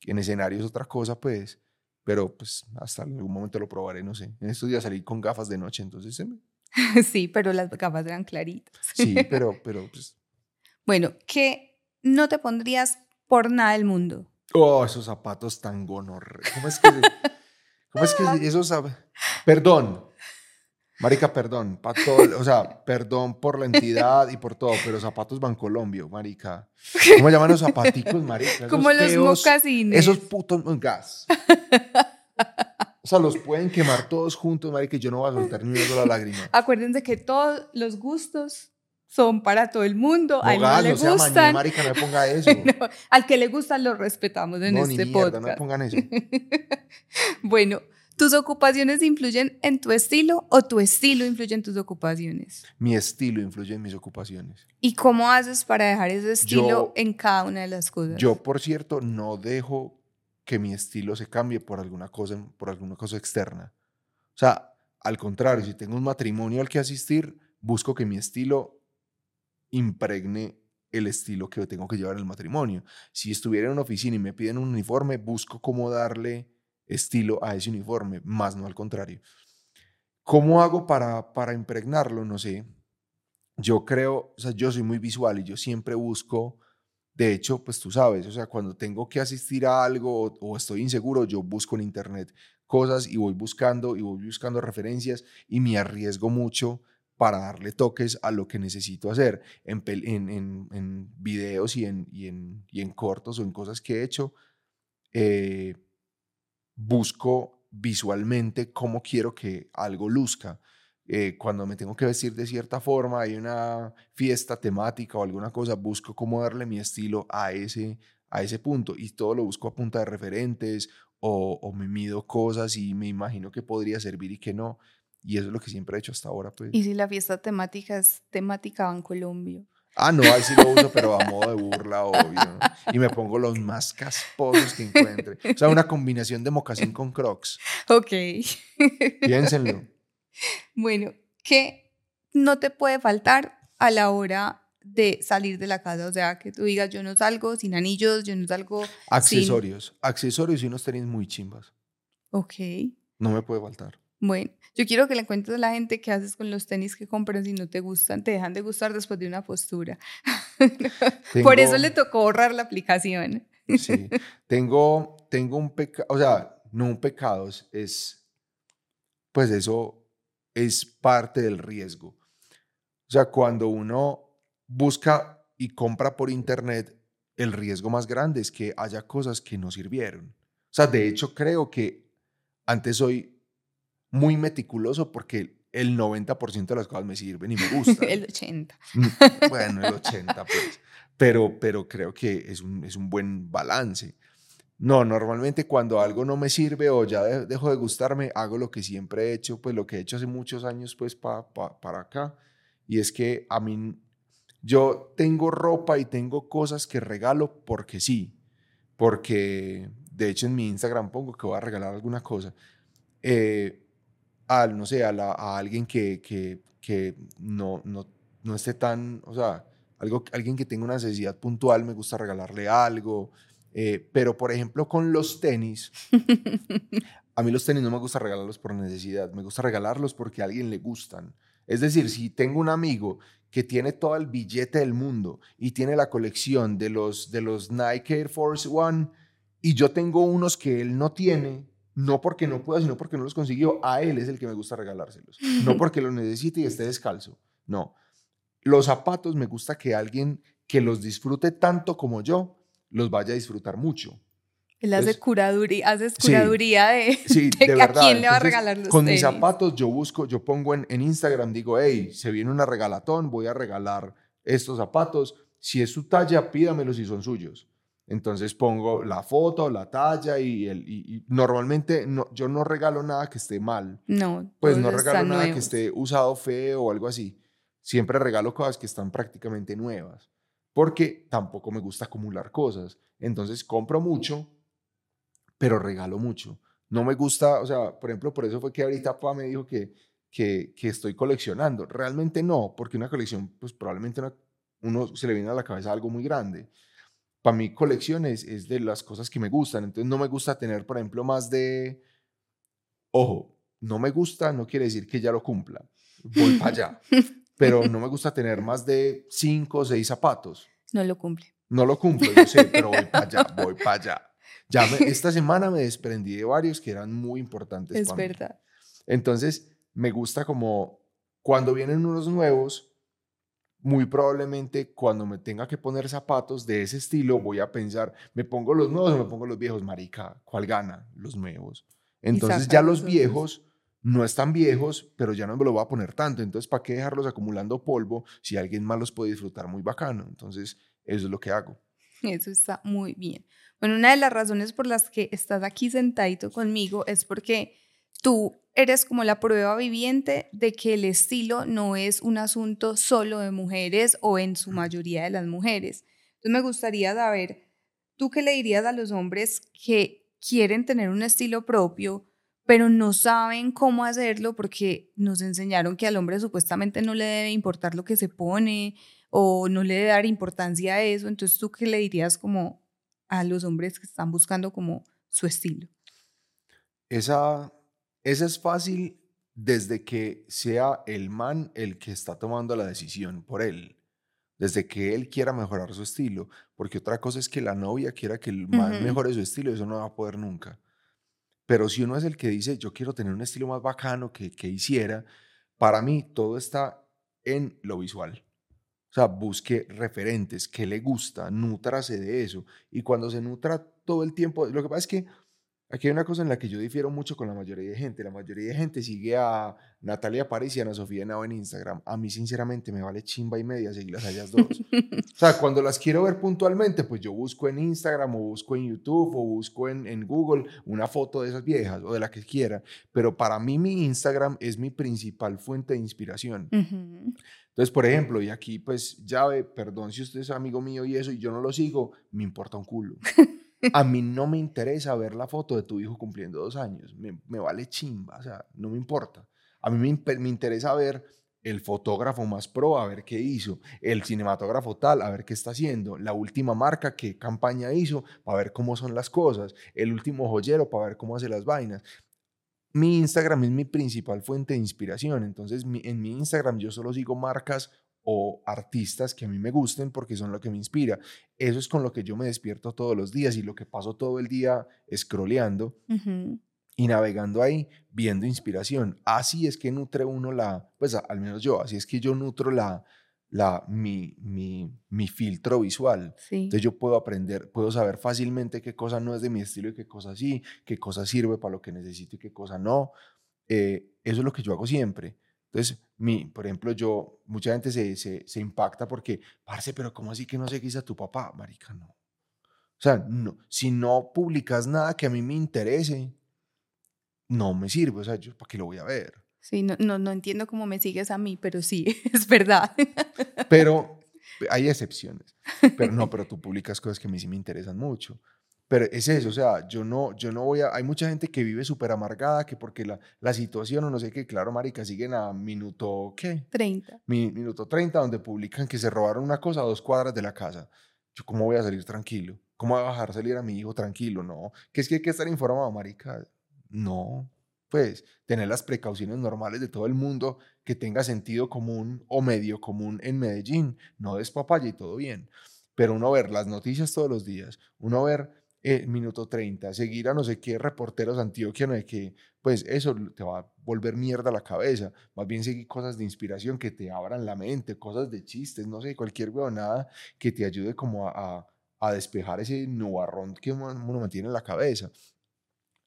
en escenario es otra cosa, pues, pero pues hasta algún momento lo probaré, no sé. En estos días salí con gafas de noche, entonces... *laughs*
sí, pero las gafas eran claritas.
sí, *laughs* pero, pero pues...
Bueno, ¿qué no te pondrías por nada del mundo?
Oh, esos zapatos tan gonor. ¿Cómo es que... ¿Cómo es que esos... Perdón, Marica, perdón, para todo, o sea, perdón por la entidad y por todo, pero zapatos Bancolombio, marica. ¿Cómo llaman los zapaticos, marica? *laughs*
Como los mocasines.
Esos putos gas. Sea, los pueden quemar todos juntos, marica, y yo no voy a soltar ni una sola lágrima.
Acuérdense que todos los gustos son para todo el mundo. a él no le no gustan.
marica, no me ponga *laughs* eso.
al que le gustan, lo respetamos en
no,
este
ni
podcast.
no me pongan eso. *laughs*
bueno, ¿Tus ocupaciones influyen en tu estilo o tu estilo influye en tus ocupaciones?
Mi estilo influye en mis ocupaciones.
¿Y cómo haces para dejar ese estilo en cada una de las cosas?
Yo, por cierto, no dejo que mi estilo se cambie por alguna cosa, por alguna cosa externa. O sea, al contrario, si tengo un matrimonio al que asistir, busco que mi estilo impregne el estilo que tengo que llevar en el matrimonio. Si estuviera en una oficina y me piden un uniforme, busco cómo darle estilo a ese uniforme, más no al contrario. ¿Cómo hago para, para impregnarlo? No sé. Yo creo, o sea, yo soy muy visual y yo siempre busco, de hecho, pues tú sabes, o sea, cuando tengo que asistir a algo o, estoy inseguro, yo busco en internet cosas y voy buscando y voy buscando referencias y me arriesgo mucho para darle toques a lo que necesito hacer en, en, en, videos y en, y, y en, cortos o en cosas que he hecho. Eh, busco visualmente cómo quiero que algo luzca. Eh, cuando me tengo que vestir de cierta forma, hay una fiesta temática o alguna cosa, busco cómo darle mi estilo a ese, a ese punto y todo lo busco a punta de referentes o, o me mido cosas y me imagino que podría servir y que no. Y eso es lo que siempre he hecho hasta ahora. Pues.
¿Y si la fiesta temática es temática en Colombia?
Ah, no, ahí sí lo uso, pero a modo de burla, obvio. Y me pongo los más casposos que encuentre. O sea, una combinación de mocasín con crocs.
Ok. *laughs*
Piénsenlo.
Bueno, ¿qué no te puede faltar a la hora de salir de la casa? O sea, que tú digas, yo no salgo sin anillos, yo no salgo
Accesorios. Accesorios y unos tenis muy chimbas.
Ok.
No me puede faltar.
Bueno, yo quiero que le cuentes a la gente qué haces con los tenis que compras si no te gustan, te dejan de gustar después de una postura. *laughs* Por eso le tocó borrar la aplicación.
sí, tengo, tengo un pecado, o sea, no un pecado, es, pues eso es parte del riesgo. O sea, cuando uno busca y compra por internet, el riesgo más grande es que haya cosas que no sirvieron. O sea, de hecho creo que antes soy muy meticuloso porque el 90% de las cosas me sirven y me gustan. *laughs*
el 80%.
Mm, *laughs* bueno, el 80%, pues. Pero, pero creo que es un, es un buen balance. No, normalmente cuando algo no me sirve o ya dejo de gustarme, hago lo que siempre he hecho, pues lo que he hecho hace muchos años, pues pa, para acá. Y es que a mí, yo tengo ropa y tengo cosas que regalo porque sí. Porque, de hecho, en mi Instagram pongo que voy a regalar alguna cosa. Eh, a, no sé, a, a alguien que, que, que no, no, no, esté tan, o sea, algo, alguien que tenga una necesidad puntual, me gusta regalarle algo. Eh, pero, por ejemplo, con los tenis, *laughs* a mí los tenis no me gusta regalarlos por necesidad, me gusta regalarlos porque a alguien le gustan. Es decir, si tengo un amigo que tiene todo el billete del mundo y tiene la colección de los, de los Nike Air Force One y yo tengo unos que él no tiene, no porque no pueda, sino porque no los consiguió. A él es el que me gusta regalárselos. No *laughs* porque los necesite y esté descalzo. No. Los zapatos me gusta que alguien que los disfrute tanto como yo los vaya a disfrutar mucho.
Él hace curaduría, haces curaduría de, a quién le va a regalar los
Con mis zapatos yo busco, yo pongo en, en Instagram, digo, hey, se viene una regalatón, voy a regalar estos zapatos. Si es su talla, pídamelos si son suyos. Entonces pongo la foto, la talla y, el, y, normalmente no, yo no regalo nada que esté mal.
No.
Pues no regalo nada que esté usado feo o algo así. Siempre regalo cosas que están prácticamente nuevas. Porque tampoco me gusta acumular cosas. Entonces compro mucho, pero regalo mucho. No me gusta, o sea, por ejemplo, por eso fue que ahorita papá me dijo que, que, estoy coleccionando. Realmente no, porque una colección, pues probablemente uno se le viene a la cabeza algo muy grande para mí colección es, de las cosas que me gustan. Entonces no me gusta tener, por ejemplo, más de... Ojo, no me gusta no quiere decir que ya lo cumpla. Voy para allá. *laughs* Pero *laughs* no me gusta tener más de cinco o seis zapatos.
No lo cumple.
No lo cumplo, yo sé, pero voy *laughs* para allá, voy para allá. Ya esta semana me desprendí de varios que eran muy importantes.
Es verdad.
Entonces, me gusta como cuando vienen unos nuevos, muy probablemente cuando me tenga que poner zapatos de ese estilo, voy a pensar, ¿me pongo los nuevos o me pongo los viejos? Marica, ¿cuál gana? Los nuevos. Entonces ya los viejos no están viejos, pero ya no me lo voy a poner tanto. Entonces, ¿para qué dejarlos acumulando polvo si alguien más los puede disfrutar muy bacano? Entonces, eso es lo que hago.
Eso está muy bien. Bueno, una de las razones por las que estás aquí sentadito conmigo es porque tú eres como la prueba viviente de que el estilo no es un asunto solo de mujeres o en su mayoría de las mujeres. Entonces me gustaría saber, ¿tú qué le dirías a los hombres que quieren tener un estilo propio, pero no saben cómo hacerlo porque nos enseñaron que al hombre supuestamente no le debe importar lo que se pone o no le debe dar importancia a eso? Entonces, ¿tú qué le dirías como a los hombres que están buscando como su estilo?
Esa esa es fácil desde que sea el man el que está tomando la decisión por él, desde que él quiera mejorar su estilo, porque otra cosa es que la novia quiera que el man mejore su estilo, eso no va a poder nunca. Pero si uno es el que dice, yo quiero tener un estilo más bacano que, que hiciera, para mí todo está en lo visual. O sea, busque referentes, que le gusta, nutrase de eso. Y cuando se nutra todo el tiempo, lo que pasa es que Aquí hay una cosa en la que yo difiero mucho con la mayoría de gente. La mayoría de gente sigue a Natalia París y a Ana Sofía Nava en Instagram. A mí, sinceramente, me vale chimba y media seguirlas a ellas dos. *laughs* o sea, cuando las quiero ver puntualmente, pues yo busco en Instagram o busco en YouTube o busco en, en Google una foto de esas viejas o de la que quiera. Pero para mí, mi Instagram es mi principal fuente de inspiración. Entonces, por ejemplo, y aquí, pues, ya ve, perdón si usted es amigo mío y eso, y yo no lo sigo, me importa un culo. *laughs* A mí no me interesa ver la foto de tu hijo cumpliendo dos años. Me, vale chimba, o sea, no me importa. A mí me, interesa ver el fotógrafo más pro, a ver qué hizo, el cinematógrafo tal, a ver qué está haciendo, la última marca, qué campaña hizo, para ver cómo son las cosas, el último joyero, para ver cómo hace las vainas. Mi Instagram es mi principal fuente de inspiración, entonces en mi Instagram yo solo sigo marcas o artistas que a mí me gusten porque son lo que me inspira. Eso es con lo que yo me despierto todos los días y lo que paso todo el día scrolleando y navegando ahí, viendo inspiración. Así es que nutre uno la, pues al menos yo, así es que yo nutro la, la, mi, mi, mi filtro visual. Entonces yo puedo aprender, puedo saber fácilmente qué cosa no es de mi estilo y qué cosa sí, qué cosa sirve para lo que necesito y qué cosa no. Eh, eso es lo que yo hago siempre. Entonces, mi, por ejemplo, yo, mucha gente se, se, se, impacta porque, parce, pero ¿cómo así que no seguís a tu papá? Marica, no. O sea, no, si no publicas nada que a mí me interese, no me sirve. O sea, yo, ¿para qué lo voy a ver?
Sí, no, no, no entiendo cómo me sigues a mí, pero sí, *laughs* es verdad.
Pero *laughs* hay excepciones. Pero no, pero tú publicas cosas que a mí sí me interesan mucho. Pero es eso, o sea, yo no, yo no voy a... Hay mucha gente que vive súper amargada, que porque la, la situación o no sé qué, claro, marica, siguen a minuto, ¿qué?
30.
minuto 30, donde publican que se robaron una cosa a dos cuadras de la casa. Yo, ¿cómo voy a salir tranquilo? ¿Cómo voy a dejar salir a mi hijo tranquilo? No. ¿Qué es que hay que estar informado, marica? No. Pues, tener las precauciones normales de todo el mundo, que tenga sentido común o medio común en Medellín. No despapaya y todo bien. Pero uno ver las noticias todos los días, uno ver eh, minuto 30, seguir a no sé qué reporteros antioquianos de que, pues eso te va a volver mierda a la cabeza. Más bien seguir cosas de inspiración que te abran la mente, cosas de chistes, no sé, cualquier nada que te ayude como a, a, despejar ese nubarrón que uno, mantiene en la cabeza.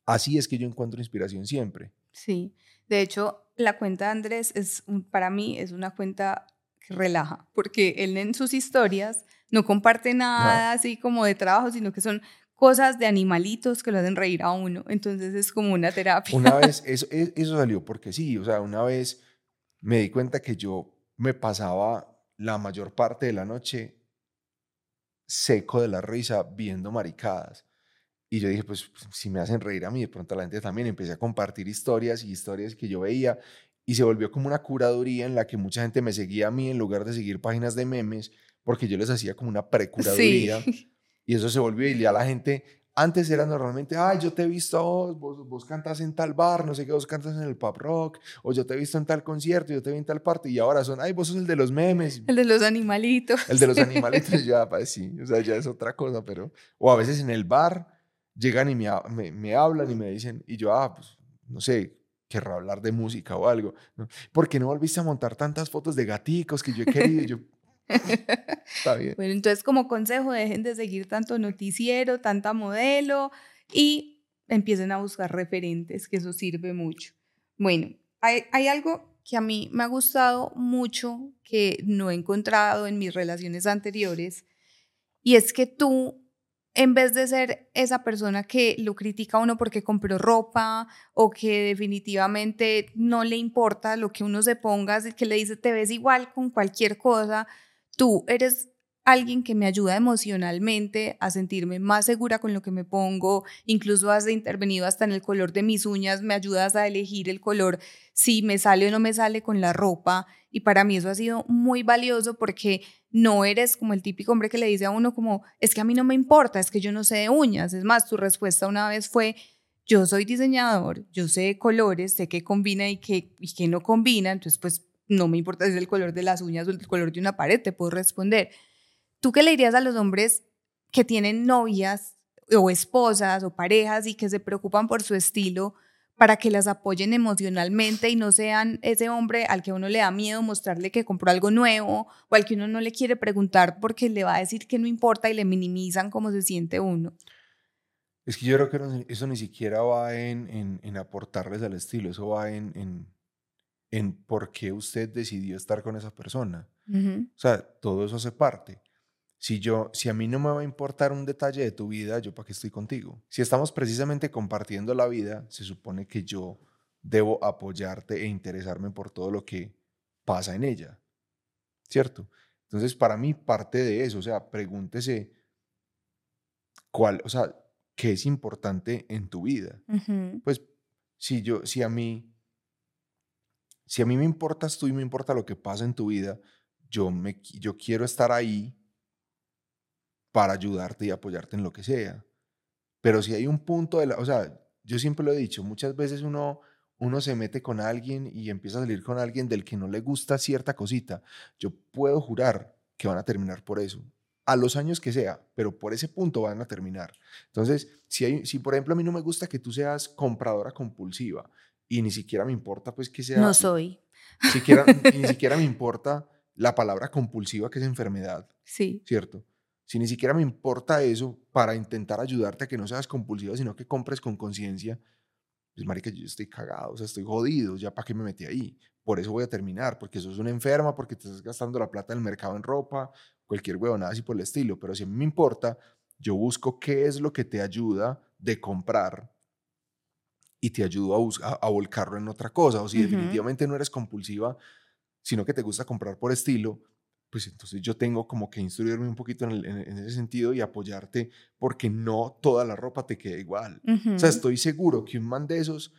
Así es que yo encuentro inspiración siempre.
Sí, de hecho, la cuenta de Andrés es para mí es una cuenta que relaja, porque él en sus historias no comparte nada así como de trabajo, sino que son cosas de animalitos que lo hacen reír a uno. Entonces es como una terapia.
Una vez, *laughs* eso, e, eso salió porque sí, o sea, una vez me di cuenta que yo me pasaba la mayor parte de la noche seco de la risa viendo maricadas. Y yo dije, pues si me hacen reír a mí, de pronto la gente también. Empecé a compartir historias y historias que yo veía y se volvió como una curaduría en la que mucha gente me seguía a mí en lugar de seguir páginas de memes, porque yo les hacía como una precuraduría. Sí. *laughs* Y eso se volvió y ya la gente, antes era normalmente, ay, yo te he visto a vos, vos, vos cantas en tal bar, no sé qué, vos cantas en el pop rock, o yo te he visto en tal concierto, yo te vi en tal parte, y ahora son, ay, vos sos el de los memes.
El de los animalitos.
El de los *laughs* animalitos, ya, pues sí, o sea, ya es otra cosa, pero, o a veces en el bar llegan y me, me, me hablan y me dicen, y yo, ah, pues, no sé, querrá hablar de música o algo. ¿no? ¿Por qué no volviste a montar tantas fotos de gaticos que yo he querido? Y yo, Está bien.
Bueno, entonces como consejo, dejen de seguir tanto noticiero, tanta modelo y empiecen a buscar referentes, que eso sirve mucho. Bueno, hay, hay algo que a mí me ha gustado mucho, que no he encontrado en mis relaciones anteriores, y es que tú en vez de ser esa persona que lo critica a uno porque compró ropa o que definitivamente no le importa lo que uno se ponga, que le dice te ves igual con cualquier cosa, tú eres alguien que me ayuda emocionalmente a sentirme más segura con lo que me pongo, incluso has intervenido hasta en el color de mis uñas, me ayudas a elegir el color si me sale o no me sale con la ropa y para mí eso ha sido muy valioso porque no eres como el típico hombre que le dice a uno como, es que a mí no me importa, es que yo no sé de uñas, es más, tu respuesta una vez fue, yo soy diseñador, yo sé de colores, sé qué combina y qué, y qué no combina, entonces pues no me importa si es el color de las uñas o el color de una pared, te puedo responder. ¿Tú qué le dirías a los hombres que tienen novias o esposas o parejas y que se preocupan por su estilo para que las apoyen emocionalmente y no sean ese hombre al que uno le da miedo mostrarle que compró algo nuevo o al que uno no le quiere preguntar porque le va a decir que no importa y le minimizan cómo se siente uno?
Es que yo creo que eso ni siquiera va en, en, aportarles al estilo, eso va en, en, en, por qué usted decidió estar con esa persona. O sea, todo eso hace parte. Si yo, si a mí no me va a importar un detalle de tu vida, yo para qué estoy contigo. Si estamos precisamente compartiendo la vida, se supone que yo debo apoyarte e interesarme por todo lo que pasa en ella. ¿Cierto? Entonces, para mí parte de eso, o sea, pregúntese cuál, o sea, qué es importante en tu vida. Pues si yo, si a mí, si a mí me importas tú y me importa lo que pasa en tu vida, yo me, yo quiero estar ahí para ayudarte y apoyarte en lo que sea. Pero si hay un punto de la, o sea, yo siempre lo he dicho, muchas veces uno, uno se mete con alguien y empieza a salir con alguien del que no le gusta cierta cosita. Yo puedo jurar que van a terminar por eso, a los años que sea, pero por ese punto van a terminar. Entonces, si, hay, si por ejemplo a mí no me gusta que tú seas compradora compulsiva y ni siquiera me importa pues que sea...
No soy.
Siquiera, *laughs* ni siquiera me importa la palabra compulsiva que es enfermedad.
Sí.
¿Cierto? Si ni siquiera me importa eso para intentar ayudarte a que no seas compulsiva, sino que compres con conciencia, pues marica, yo estoy cagado, o sea, estoy jodido, ya para qué me metí ahí. Por eso voy a terminar, porque sos una enferma, porque te estás gastando la plata del mercado en ropa, cualquier huevonada así por el estilo. Pero si a mí me importa, yo busco qué es lo que te ayuda de comprar y te ayudo a, a, volcarlo en otra cosa. O si definitivamente no eres compulsiva, sino que te gusta comprar por estilo, pues entonces yo tengo como que instruirme un poquito en, ese sentido y apoyarte porque no toda la ropa te queda igual. O sea, estoy seguro que un man de esos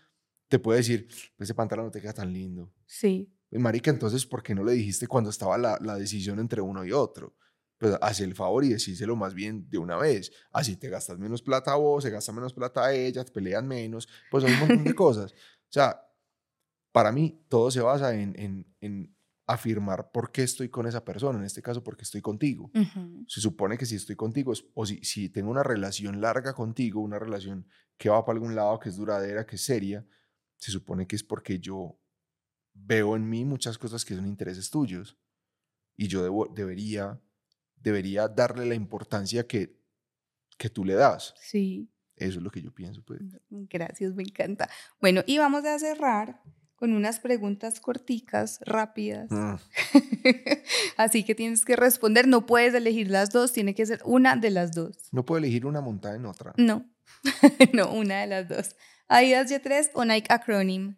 te puede decir, pues, ese pantalón no te queda tan lindo.
Sí.
Marica, entonces, ¿por qué no le dijiste cuando estaba la, la decisión entre uno y otro? Pues haz el favor y decíselo más bien de una vez. Así te gastas menos plata a vos, se gasta menos plata a ella, te pelean menos, pues hay un montón de *laughs* cosas. O sea, para mí todo se basa en, en, en afirmar por qué estoy con esa persona, en este caso porque estoy contigo. Se supone que si estoy contigo, o si, si tengo una relación larga contigo, una relación que va para algún lado, que es duradera, que es seria, se supone que es porque yo veo en mí muchas cosas que son intereses tuyos y yo debo, debería, debería darle la importancia que, que tú le das.
Sí.
Eso es lo que yo pienso. Pues.
Gracias, me encanta. Bueno, y vamos a cerrar con unas preguntas corticas, rápidas. Mm. *laughs* Así que tienes que responder, no puedes elegir las dos, tiene que ser una de las dos.
No puedo elegir una montada en otra.
No, *laughs* no, una de las dos. Adidas Y3 o Nike Acronym.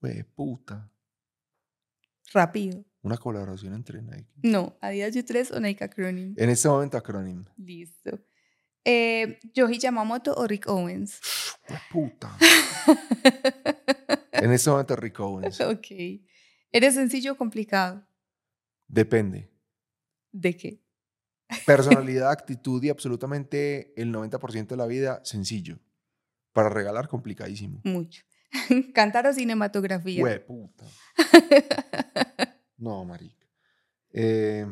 Güey, puta.
Rápido.
Una colaboración entre Nike.
No, Adidas Y3 o Nike Acronym.
En este momento Acronym.
Listo. Eh, Yoji Yamamoto o Rick Owens. *sighs*
puta. *laughs* en este momento Rick Owens.
Ok. ¿Eres sencillo o complicado?
Depende.
¿De qué?
Personalidad, *laughs* actitud y absolutamente el 90% de la vida sencillo. Para regalar, complicadísimo.
Mucho. *laughs* ¿Cantar o cinematografía?
Puta. no, marica. Eh,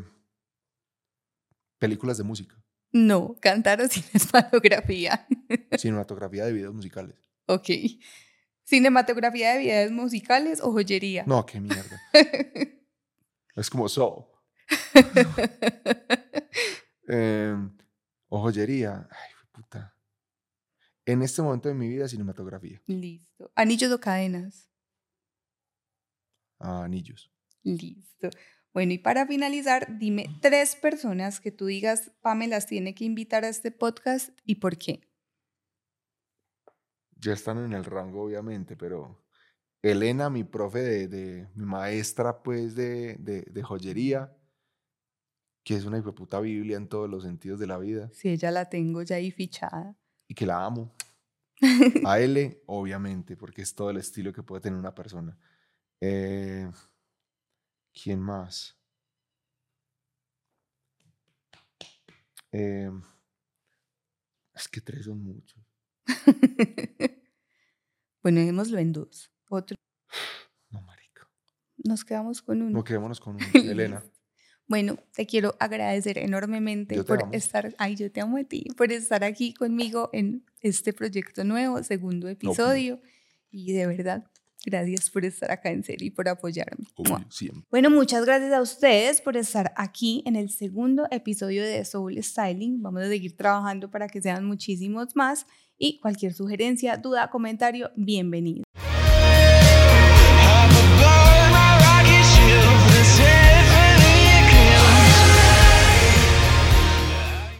películas de música.
No, cantar o cinematografía. *laughs*
Cinematografía de videos musicales.
Ok. ¿Cinematografía de videos musicales o joyería?
No, qué mierda. *laughs* es como so. Em, o joyería. Ay, puta. En este momento de mi vida, cinematografía.
Listo. ¿Anillos o cadenas?
anillos.
Listo. Bueno, y para finalizar, dime tres personas que tú digas, Pamela las tiene que invitar a este podcast y por qué.
Ya están en el rango, obviamente, pero Elena, mi profe de, mi maestra, pues, de, de, joyería, que es una puta Biblia en todos los sentidos de la vida.
Sí, ella la tengo ya ahí fichada.
Y que la amo. *laughs* A L, obviamente, porque es todo el estilo que puede tener una persona. Eh, ¿Quién más? Eh, es que tres son muchos. *laughs*
bueno, démoslo en dos. Otro.
No, marico.
Nos quedamos con uno.
No, quedémonos con uno. *laughs* Elena.
Bueno, te quiero agradecer enormemente por estar, ay, yo te amo a ti, por estar aquí conmigo en este proyecto nuevo, segundo pues. episodio. Y de verdad, Gracias por estar acá en serio y por apoyarme. Bueno, muchas gracias a ustedes por estar aquí en el segundo episodio de Soul Styling. Vamos a seguir trabajando para que sean muchísimos más y cualquier sugerencia, duda, comentario, bienvenido.